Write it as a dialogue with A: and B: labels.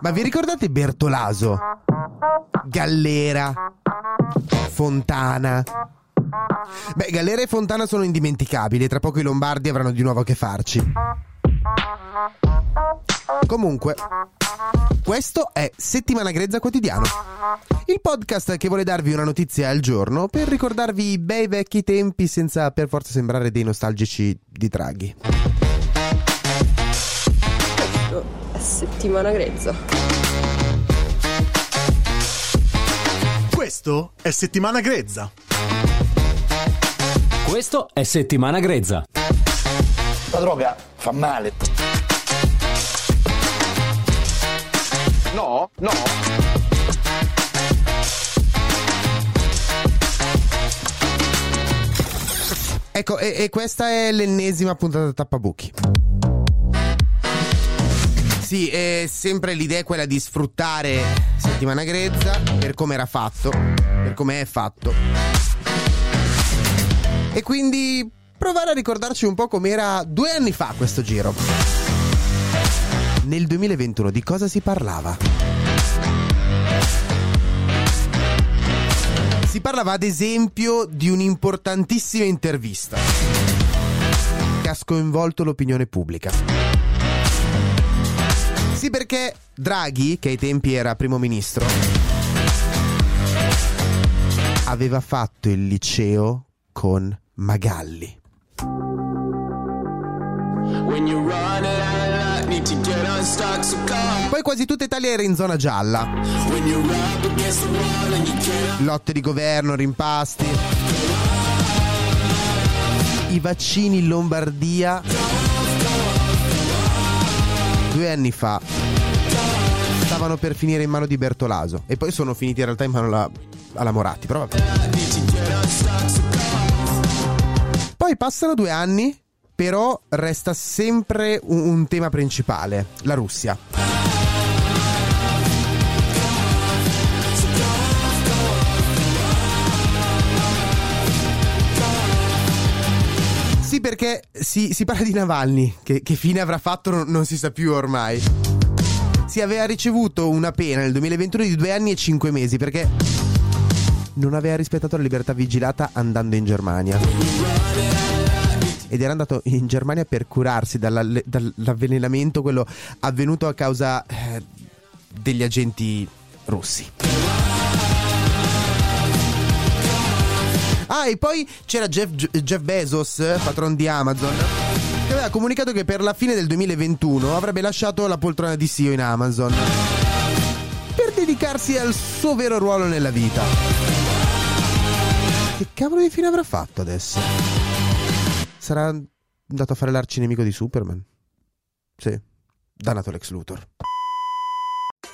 A: Ma vi ricordate Bertolaso? Gallera, Fontana. Beh, Gallera e Fontana sono indimenticabili, tra poco i Lombardi avranno di nuovo a che farci. Comunque, questo è Settimana Grezza Quotidiano, il podcast che vuole darvi una notizia al giorno per ricordarvi i bei vecchi tempi senza per forza sembrare dei nostalgici di Draghi.
B: Settimana grezza.
C: Questo è settimana grezza.
D: Questo è settimana grezza.
E: La droga fa male.
F: No, no.
A: Ecco, e, e questa è l'ennesima puntata tappabuchi. Sì, è sempre l'idea è quella di sfruttare settimana grezza per come era fatto, per come è fatto. E quindi provare a ricordarci un po' com'era due anni fa questo giro. Nel 2021 di cosa si parlava? Si parlava ad esempio di un'importantissima intervista che ha sconvolto l'opinione pubblica. Sì, perché Draghi, che ai tempi era primo ministro, aveva fatto il liceo con Magalli. Poi quasi tutta Italia era in zona gialla. Lotte di governo, rimpasti. I vaccini in Lombardia. Due anni fa stavano per finire in mano di Bertolaso e poi sono finiti in realtà in mano alla, alla Moratti, però vabbè. Poi passano due anni, però resta sempre un, un tema principale, la Russia. Sì, perché si, si parla di Navalny, che, che fine avrà fatto non, non si sa più ormai. Si aveva ricevuto una pena nel 2021 di due anni e cinque mesi perché non aveva rispettato la libertà vigilata andando in Germania. Ed era andato in Germania per curarsi dalla- dall'avvelenamento, quello avvenuto a causa eh, degli agenti russi. Ah, e poi c'era Jeff, Jeff Bezos, patron di Amazon, aveva comunicato che per la fine del 2021 avrebbe lasciato la poltrona di CEO in Amazon per dedicarsi al suo vero ruolo nella vita. Che cavolo di fine avrà fatto adesso? Sarà andato a fare l'arcinemico di Superman? Sì, dannato Lex Luthor.